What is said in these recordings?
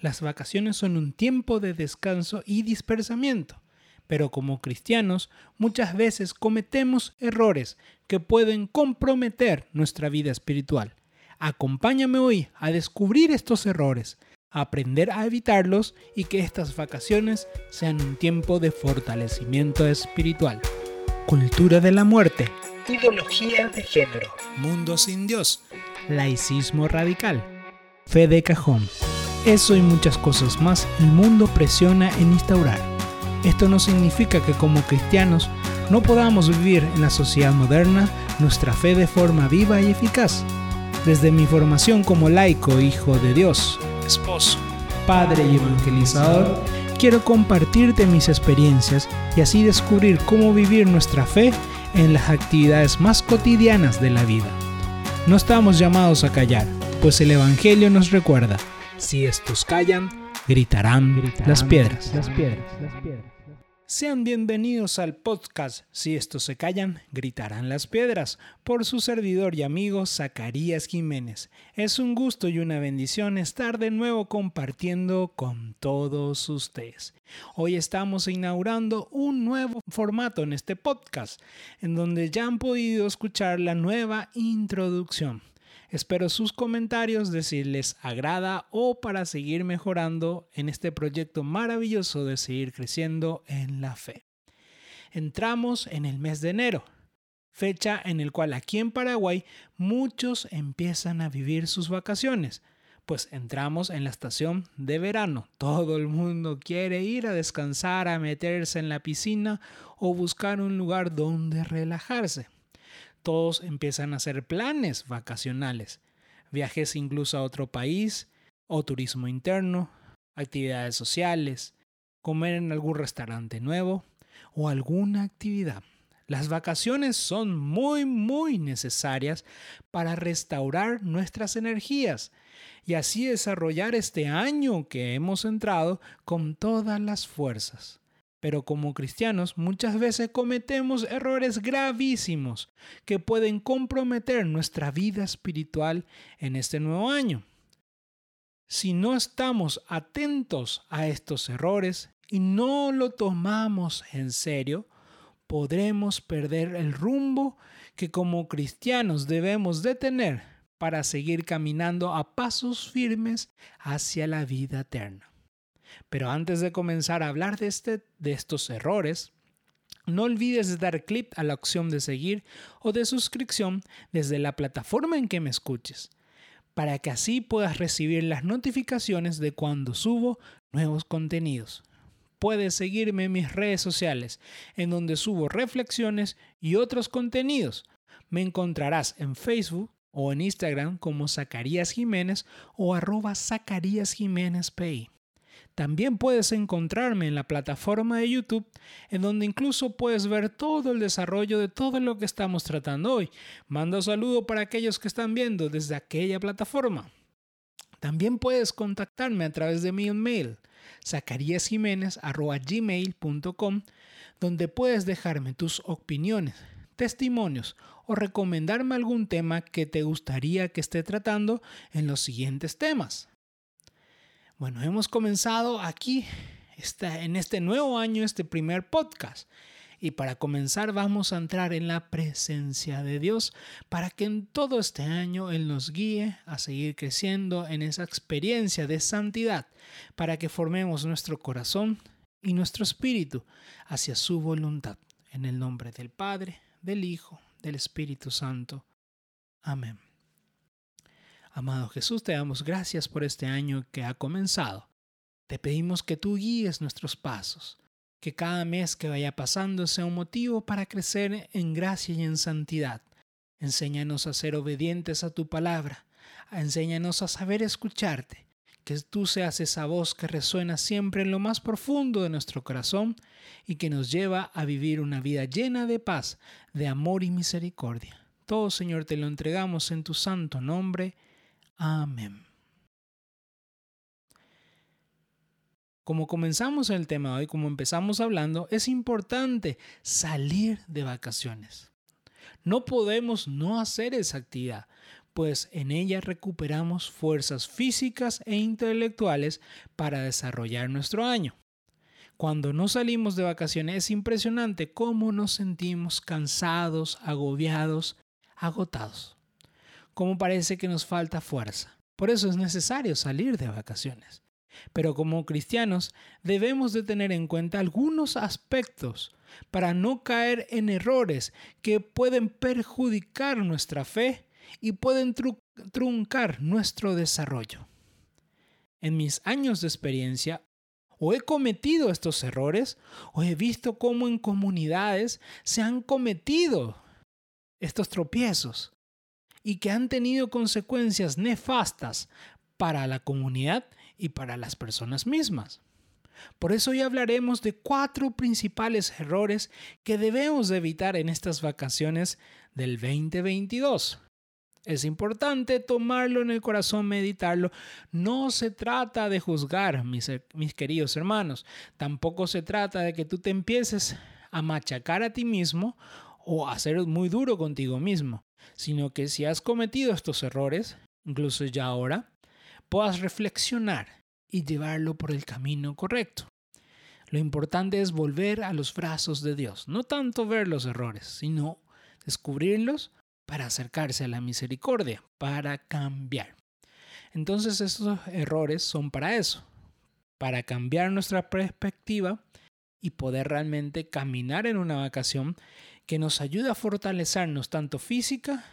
las vacaciones son un tiempo de descanso y dispersamiento, pero como cristianos muchas veces cometemos errores que pueden comprometer nuestra vida espiritual. Acompáñame hoy a descubrir estos errores, a aprender a evitarlos y que estas vacaciones sean un tiempo de fortalecimiento espiritual. Cultura de la muerte, ideología de género, mundo sin Dios, laicismo radical, fe de cajón. Eso y muchas cosas más el mundo presiona en instaurar. Esto no significa que como cristianos no podamos vivir en la sociedad moderna nuestra fe de forma viva y eficaz. Desde mi formación como laico, hijo de Dios, esposo, padre y evangelizador, quiero compartirte mis experiencias y así descubrir cómo vivir nuestra fe en las actividades más cotidianas de la vida. No estamos llamados a callar, pues el Evangelio nos recuerda, si estos callan, gritarán, las piedras. Las piedras. Sean bienvenidos al podcast Si estos se callan, gritarán las piedras, por su servidor y amigo Zacarías Jiménez. Es un gusto y una bendición estar de nuevo compartiendo con todos ustedes. Hoy estamos inaugurando un nuevo formato en este podcast, en donde ya han podido escuchar la nueva introducción. Espero sus comentarios de si les agrada o para seguir mejorando en este proyecto maravilloso de seguir creciendo en la fe. Entramos en el mes de enero, fecha en el cual aquí en Paraguay muchos empiezan a vivir sus vacaciones, pues entramos en la estación de verano. Todo el mundo quiere ir a descansar, a meterse en la piscina o buscar un lugar donde relajarse todos empiezan a hacer planes vacacionales, viajes incluso a otro país o turismo interno, actividades sociales, comer en algún restaurante nuevo o alguna actividad. Las vacaciones son muy, muy necesarias para restaurar nuestras energías y así desarrollar este año que hemos entrado con todas las fuerzas. Pero como cristianos muchas veces cometemos errores gravísimos que pueden comprometer nuestra vida espiritual en este nuevo año. Si no estamos atentos a estos errores y no lo tomamos en serio, podremos perder el rumbo que como cristianos debemos de tener para seguir caminando a pasos firmes hacia la vida eterna. Pero antes de comenzar a hablar de, este, de estos errores, no olvides dar clic a la opción de seguir o de suscripción desde la plataforma en que me escuches, para que así puedas recibir las notificaciones de cuando subo nuevos contenidos. Puedes seguirme en mis redes sociales, en donde subo reflexiones y otros contenidos. Me encontrarás en Facebook o en Instagram como Zacarías Jiménez o arroba también puedes encontrarme en la plataforma de YouTube, en donde incluso puedes ver todo el desarrollo de todo lo que estamos tratando hoy. Mando saludo para aquellos que están viendo desde aquella plataforma. También puedes contactarme a través de mi email, zacariasjiménez.gmail.com, donde puedes dejarme tus opiniones, testimonios o recomendarme algún tema que te gustaría que esté tratando en los siguientes temas. Bueno, hemos comenzado aquí en este nuevo año, este primer podcast. Y para comenzar vamos a entrar en la presencia de Dios para que en todo este año Él nos guíe a seguir creciendo en esa experiencia de santidad, para que formemos nuestro corazón y nuestro espíritu hacia su voluntad. En el nombre del Padre, del Hijo, del Espíritu Santo. Amén. Amado Jesús, te damos gracias por este año que ha comenzado. Te pedimos que tú guíes nuestros pasos, que cada mes que vaya pasando sea un motivo para crecer en gracia y en santidad. Enséñanos a ser obedientes a tu palabra, enséñanos a saber escucharte, que tú seas esa voz que resuena siempre en lo más profundo de nuestro corazón y que nos lleva a vivir una vida llena de paz, de amor y misericordia. Todo, Señor, te lo entregamos en tu santo nombre. Amén. Como comenzamos el tema hoy, como empezamos hablando, es importante salir de vacaciones. No podemos no hacer esa actividad, pues en ella recuperamos fuerzas físicas e intelectuales para desarrollar nuestro año. Cuando no salimos de vacaciones es impresionante cómo nos sentimos cansados, agobiados, agotados. Como parece que nos falta fuerza. Por eso es necesario salir de vacaciones. Pero como cristianos debemos de tener en cuenta algunos aspectos para no caer en errores que pueden perjudicar nuestra fe y pueden truncar nuestro desarrollo. En mis años de experiencia, o he cometido estos errores, o he visto cómo en comunidades se han cometido estos tropiezos y que han tenido consecuencias nefastas para la comunidad y para las personas mismas. Por eso hoy hablaremos de cuatro principales errores que debemos evitar en estas vacaciones del 2022. Es importante tomarlo en el corazón, meditarlo. No se trata de juzgar, mis, mis, queridos hermanos. Tampoco se trata de que tú te empieces a machacar a ti mismo o a ser muy duro contigo mismo, sino que si has cometido estos errores, incluso ya ahora, puedas reflexionar y llevarlo por el camino correcto. Lo importante es volver a los brazos de Dios, no tanto ver los errores, sino descubrirlos para acercarse a la misericordia, para cambiar. Entonces estos errores son para eso, para cambiar nuestra perspectiva y poder realmente caminar en una vacación que nos ayude a fortalecernos tanto física,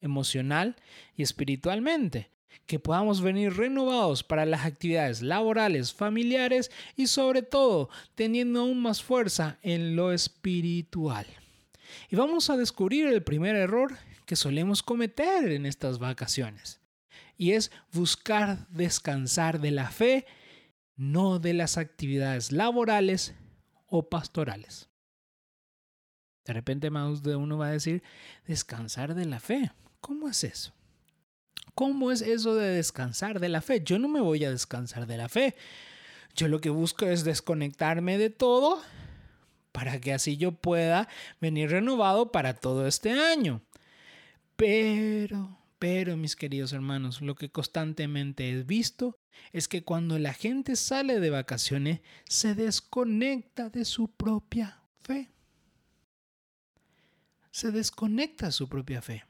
emocional y espiritualmente, que podamos venir renovados para las actividades laborales, familiares y sobre todo teniendo aún más fuerza en lo espiritual. Y vamos a descubrir el primer error que solemos cometer en estas vacaciones. Y es buscar descansar de la fe, no de las actividades laborales o pastorales. De repente uno va a decir, descansar de la fe. ¿Cómo es eso? ¿Cómo es eso de descansar de la fe? Yo no me voy a descansar de la fe. Yo lo que busco es desconectarme de todo para que así yo pueda venir renovado para todo este año. Pero, pero, mis queridos hermanos, lo que constantemente he visto es que cuando la gente sale de vacaciones, se desconecta de su propia. Se desconecta de su propia fe.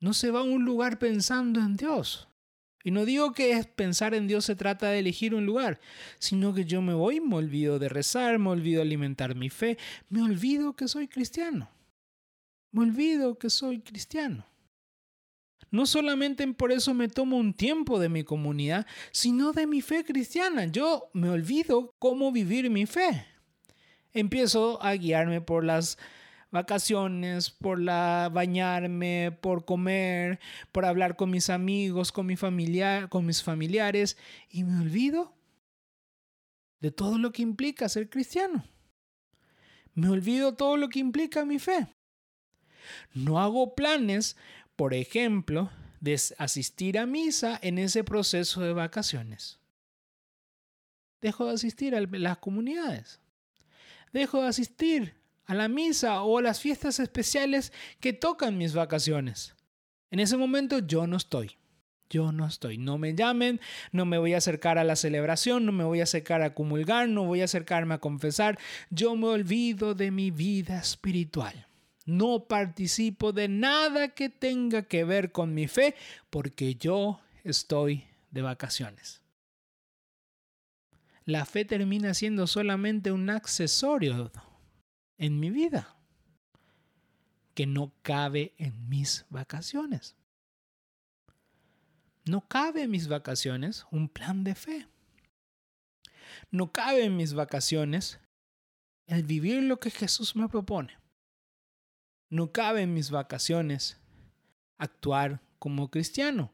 No se va a un lugar pensando en Dios. Y no digo que pensar en Dios se trata de elegir un lugar, sino que yo me voy, me olvido de rezar, me olvido alimentar mi fe, me olvido que soy cristiano. Me olvido que soy cristiano. No solamente por eso me tomo un tiempo de mi comunidad, sino de mi fe cristiana. Yo me olvido cómo vivir mi fe. Empiezo a guiarme por las vacaciones, por la bañarme, por comer, por hablar con mis amigos, con mi familia, con mis familiares y me olvido de todo lo que implica ser cristiano. Me olvido todo lo que implica mi fe. No hago planes, por ejemplo, de asistir a misa en ese proceso de vacaciones. Dejo de asistir a las comunidades. Dejo de asistir a la misa o a las fiestas especiales que tocan mis vacaciones. En ese momento yo no estoy. Yo no estoy. No me llamen, no me voy a acercar a la celebración, no me voy a acercar a comulgar, no voy a acercarme a confesar. Yo me olvido de mi vida espiritual. No participo de nada que tenga que ver con mi fe porque yo estoy de vacaciones. La fe termina siendo solamente un accesorio en mi vida que no cabe en mis vacaciones. No cabe en mis vacaciones un plan de fe. No cabe en mis vacaciones el vivir lo que Jesús me propone. No cabe en mis vacaciones actuar como cristiano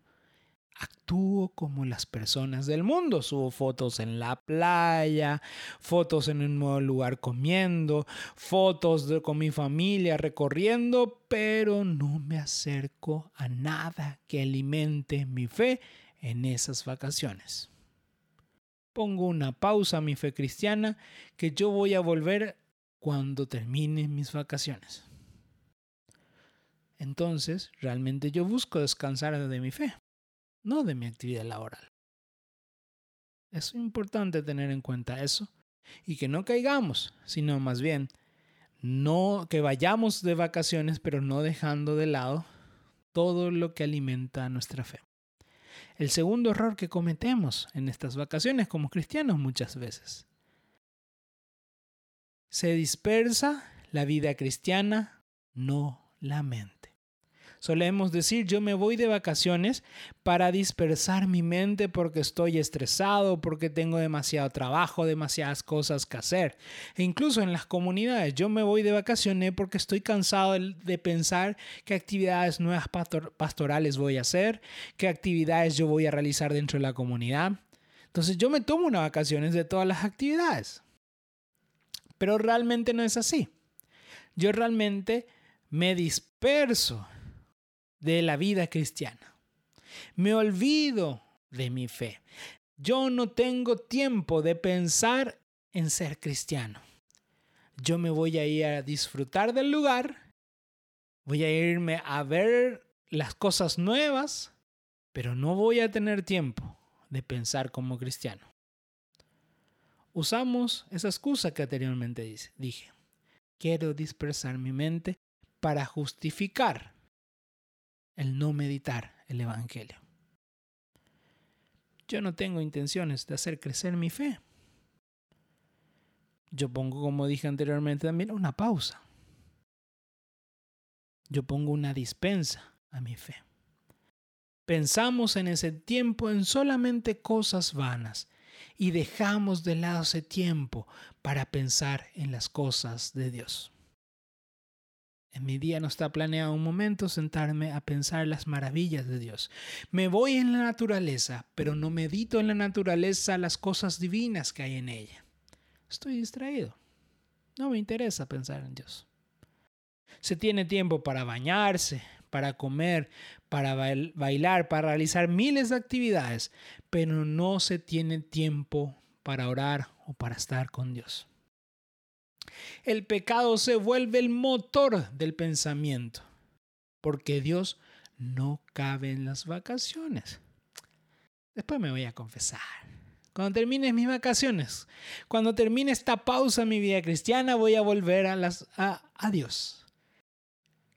actúo como las personas del mundo. Subo fotos en la playa, fotos en un nuevo lugar comiendo, fotos con mi familia recorriendo, pero no me acerco a nada que alimente mi fe en esas vacaciones. Pongo una pausa a mi fe cristiana que yo voy a volver cuando termine mis vacaciones. entonces realmente yo busco descansar de mi fe, no de mi actividad laboral. Es importante tener en cuenta eso y que no caigamos, sino más bien no que vayamos de vacaciones, pero no dejando de lado todo lo que alimenta nuestra fe. El segundo error que cometemos en estas vacaciones como cristianos muchas veces. Se dispersa la vida cristiana, no la mente. Solemos decir, yo me voy de vacaciones para dispersar mi mente porque estoy estresado, porque tengo demasiado trabajo, demasiadas cosas que hacer. E incluso en las comunidades, yo me voy de vacaciones porque estoy cansado de pensar qué actividades nuevas pastorales voy a hacer, qué actividades yo voy a realizar dentro de la comunidad. Entonces yo me tomo unas vacaciones de todas las actividades. Pero realmente no es así. Yo realmente me disperso de la vida cristiana. Me olvido de mi fe. Yo no tengo tiempo de pensar en ser cristiano. Yo me voy a ir a disfrutar del lugar, voy a irme a ver las cosas nuevas, pero no voy a tener tiempo de pensar como cristiano. Usamos esa excusa que anteriormente dije. Quiero dispersar mi mente para justificar el no meditar el Evangelio. Yo no tengo intenciones de hacer crecer mi fe. Yo pongo, como dije anteriormente, también una pausa. Yo pongo una dispensa a mi fe. Pensamos en ese tiempo en solamente cosas vanas y dejamos de lado ese tiempo para pensar en las cosas de Dios. Mi día no está planeado un momento sentarme a pensar las maravillas de Dios. Me voy en la naturaleza, pero no medito en la naturaleza las cosas divinas que hay en ella. Estoy distraído. No me interesa pensar en Dios. Se tiene tiempo para bañarse, para comer, para bailar, para realizar miles de actividades, pero no se tiene tiempo para orar o para estar con Dios. El pecado se vuelve el motor del pensamiento, porque Dios no cabe en las vacaciones. Después me voy a confesar. Cuando termine mis vacaciones, cuando termine esta pausa en mi vida cristiana, voy a volver a, las, a, a Dios.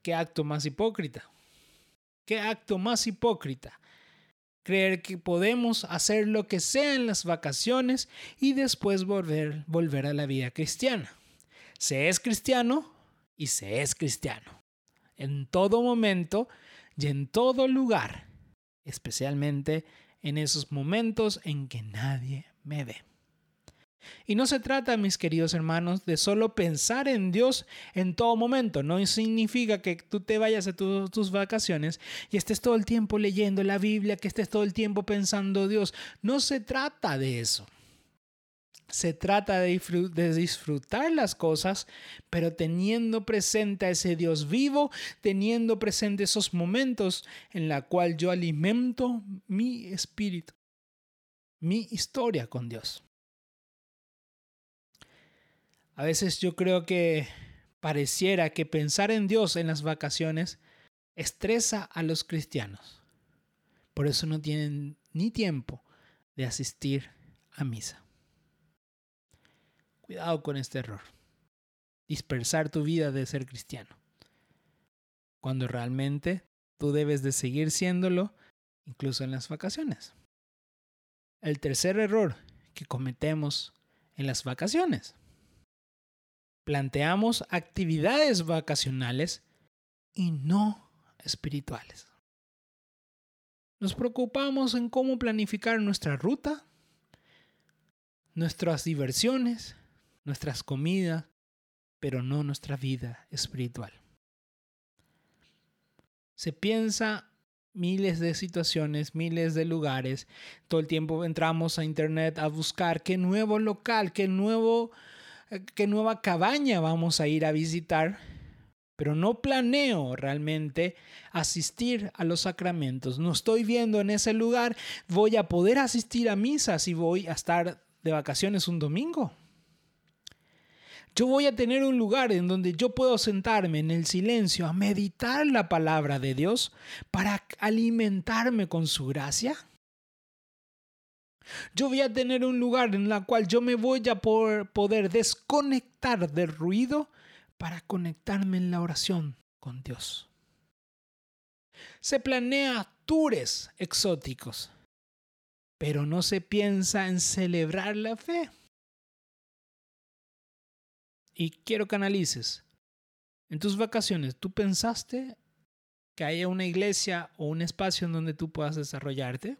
¿Qué acto más hipócrita? ¿Qué acto más hipócrita? Creer que podemos hacer lo que sea en las vacaciones y después volver, volver a la vida cristiana. Se es cristiano y se es cristiano. En todo momento y en todo lugar. Especialmente en esos momentos en que nadie me ve. Y no se trata, mis queridos hermanos, de solo pensar en Dios en todo momento. No significa que tú te vayas a tus vacaciones y estés todo el tiempo leyendo la Biblia, que estés todo el tiempo pensando Dios. No se trata de eso. Se trata de disfrutar las cosas, pero teniendo presente a ese Dios vivo, teniendo presente esos momentos en la cual yo alimento mi espíritu, mi historia con Dios. A veces yo creo que pareciera que pensar en Dios en las vacaciones estresa a los cristianos. Por eso no tienen ni tiempo de asistir a misa. Cuidado con este error. Dispersar tu vida de ser cristiano. Cuando realmente tú debes de seguir siéndolo incluso en las vacaciones. El tercer error que cometemos en las vacaciones. Planteamos actividades vacacionales y no espirituales. Nos preocupamos en cómo planificar nuestra ruta, nuestras diversiones, nuestras comidas, pero no nuestra vida espiritual. Se piensa miles de situaciones, miles de lugares. Todo el tiempo entramos a internet a buscar qué nuevo local, qué nuevo qué nueva cabaña vamos a ir a visitar, pero no planeo realmente asistir a los sacramentos. No estoy viendo en ese lugar, voy a poder asistir a misa si voy a estar de vacaciones un domingo. Yo voy a tener un lugar en donde yo puedo sentarme en el silencio a meditar la palabra de Dios para alimentarme con su gracia. Yo voy a tener un lugar en el cual yo me voy a poder desconectar del ruido para conectarme en la oración con Dios. Se planea tours exóticos, pero no se piensa en celebrar la fe. Y quiero que analices. En tus vacaciones, ¿tú pensaste que haya una iglesia o un espacio en donde tú puedas desarrollarte?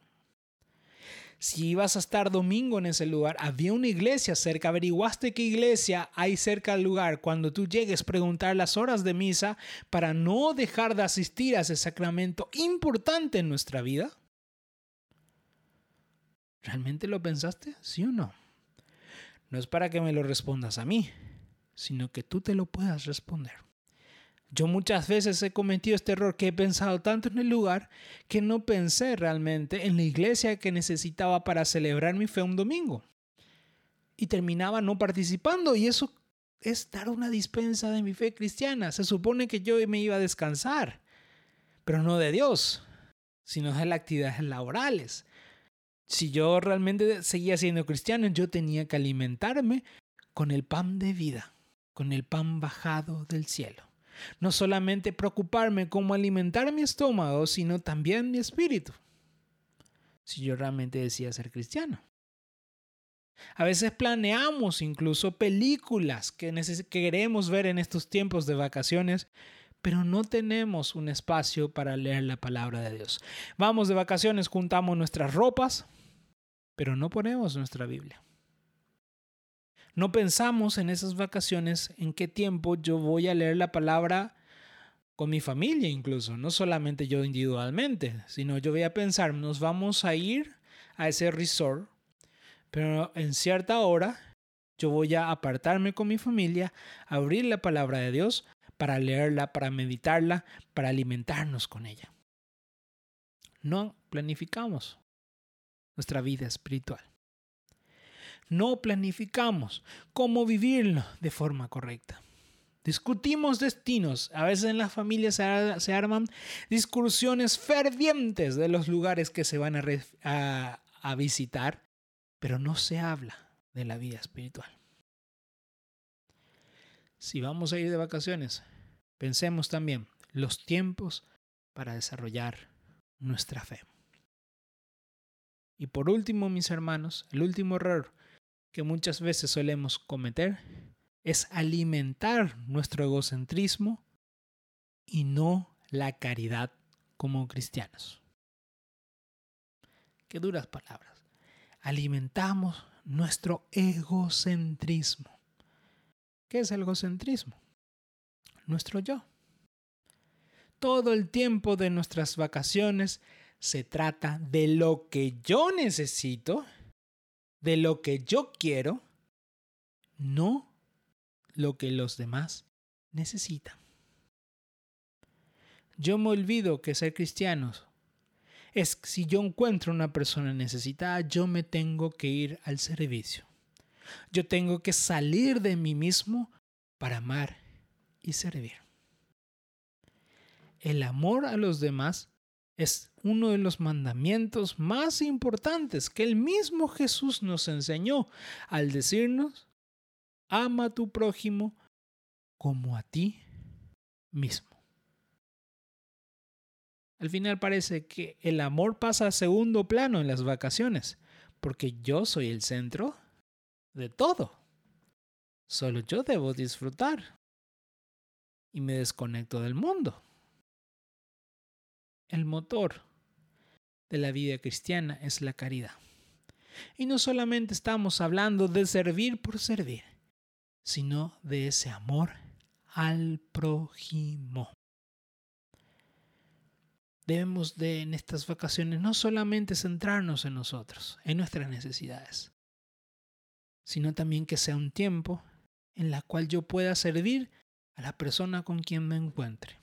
Si ibas a estar domingo en ese lugar, había una iglesia cerca, averiguaste qué iglesia hay cerca del lugar. Cuando tú llegues, preguntar las horas de misa para no dejar de asistir a ese sacramento importante en nuestra vida. ¿Realmente lo pensaste? ¿Sí o no? No es para que me lo respondas a mí, sino que tú te lo puedas responder. Yo muchas veces he cometido este error que he pensado tanto en el lugar que no pensé realmente en la iglesia que necesitaba para celebrar mi fe un domingo. Y terminaba no participando y eso es dar una dispensa de mi fe cristiana. Se supone que yo me iba a descansar, pero no de Dios, sino de las actividades laborales. Si yo realmente seguía siendo cristiano, yo tenía que alimentarme con el pan de vida, con el pan bajado del cielo. No solamente preocuparme cómo alimentar mi estómago, sino también mi espíritu. Si yo realmente decía ser cristiano. A veces planeamos incluso películas que, queremos ver en estos tiempos de vacaciones, pero no tenemos un espacio para leer la palabra de Dios. Vamos de vacaciones, juntamos nuestras ropas, pero no ponemos nuestra Biblia. No pensamos en esas vacaciones en qué tiempo yo voy a leer la palabra con mi familia incluso, no solamente yo individualmente, sino yo voy a pensar, nos vamos a ir a ese resort, pero en cierta hora yo voy a apartarme con mi familia, abrir la palabra de Dios para leerla, para meditarla, para alimentarnos con ella. No planificamos nuestra vida espiritual no planificamos cómo vivirlo de forma correcta. Discutimos destinos. A veces en las familias se, arman discusiones fervientes de los lugares que se van a, a visitar, pero no se habla de la vida espiritual. Si vamos a ir de vacaciones, pensemos también los tiempos para desarrollar nuestra fe. Y por último, mis hermanos, el último error que muchas veces solemos cometer es alimentar nuestro egocentrismo y no la caridad como cristianos. Qué duras palabras. Alimentamos nuestro egocentrismo. ¿Qué es el egocentrismo? Nuestro yo. Todo el tiempo de nuestras vacaciones se trata de lo que yo necesito de lo que yo quiero, no lo que los demás necesitan. Yo me olvido que ser cristianos es si yo encuentro una persona necesitada, yo me tengo que ir al servicio. Yo tengo que salir de mí mismo para amar y servir. El amor a los demás es uno de los mandamientos más importantes que el mismo Jesús nos enseñó al decirnos, ama a tu prójimo como a ti mismo. Al final parece que el amor pasa a segundo plano en las vacaciones, porque yo soy el centro de todo. Solo yo debo disfrutar y me desconecto del mundo el motor de la vida cristiana es la caridad. Y no solamente estamos hablando de servir por servir, sino de ese amor al prójimo. Debemos de en estas vacaciones no solamente centrarnos en nosotros, en nuestras necesidades, sino también que sea un tiempo en la cual yo pueda servir a la persona con quien me encuentre.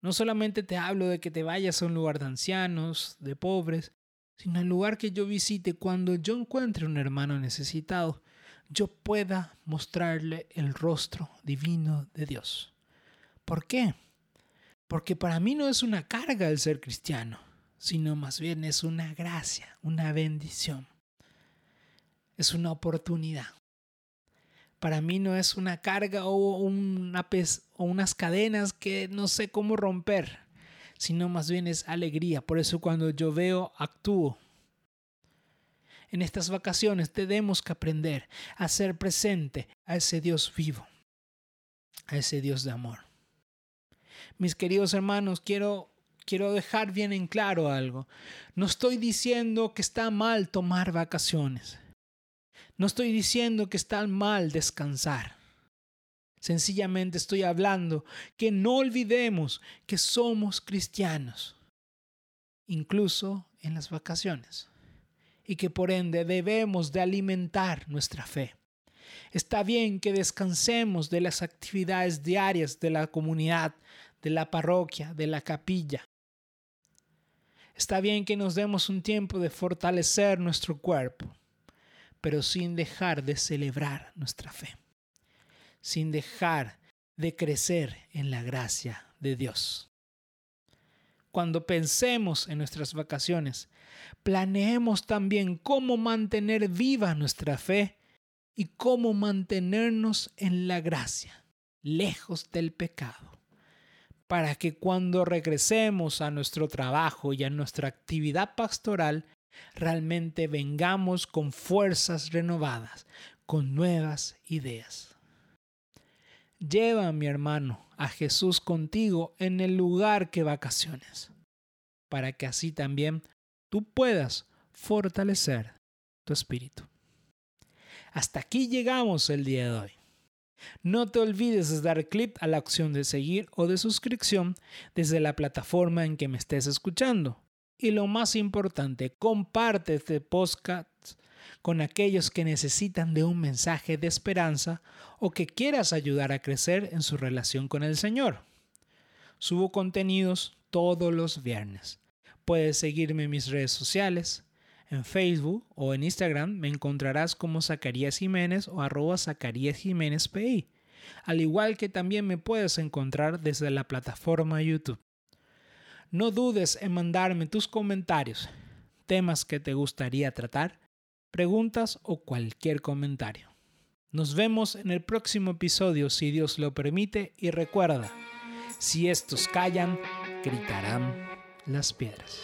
No solamente te hablo de que te vayas a un lugar de ancianos, de pobres, sino al lugar que yo visite cuando yo encuentre un hermano necesitado. yo pueda mostrarle el rostro divino de Dios. ¿Por qué? Porque para mí no es una carga el ser cristiano, sino más bien es una gracia, una bendición. Es una oportunidad. Para mí no es una carga o, una o unas cadenas que no sé cómo romper, sino más bien es alegría. Por eso cuando yo veo, actúo. En estas vacaciones tenemos que aprender a ser presente a ese Dios vivo, a ese Dios de amor. Mis queridos hermanos, quiero quiero dejar bien en claro algo. No estoy diciendo que está mal tomar vacaciones. No estoy diciendo que está mal descansar. Sencillamente estoy hablando que no olvidemos que somos cristianos, incluso en las vacaciones, y que por ende debemos de alimentar nuestra fe. Está bien que descansemos de las actividades diarias de la comunidad, de la parroquia, de la capilla. Está bien que nos demos un tiempo de fortalecer nuestro cuerpo, pero sin dejar de celebrar nuestra fe, sin dejar de crecer en la gracia de Dios. Cuando pensemos en nuestras vacaciones, planeemos también cómo mantener viva nuestra fe y cómo mantenernos en la gracia, lejos del pecado, para que cuando regresemos a nuestro trabajo y a nuestra actividad pastoral, realmente vengamos con fuerzas renovadas, con nuevas ideas. Lleva, mi hermano, a Jesús contigo en el lugar que vacaciones, para que así también tú puedas fortalecer tu espíritu. Hasta aquí llegamos el día de hoy. No te olvides de dar clic a la opción de seguir o de suscripción desde la plataforma en que me estés escuchando. Y lo más importante, comparte este podcast con aquellos que necesitan de un mensaje de esperanza o que quieras ayudar a crecer en su relación con el Señor. Subo contenidos todos los viernes. Puedes seguirme en mis redes sociales, en Facebook o en Instagram me encontrarás como Zacarías Jiménez o arroba Zacarías al igual que también me puedes encontrar desde la plataforma YouTube. No dudes en mandarme tus comentarios, temas que te gustaría tratar, preguntas o cualquier comentario. Nos vemos en el próximo episodio si Dios lo permite y recuerda, si estos callan, gritarán las piedras.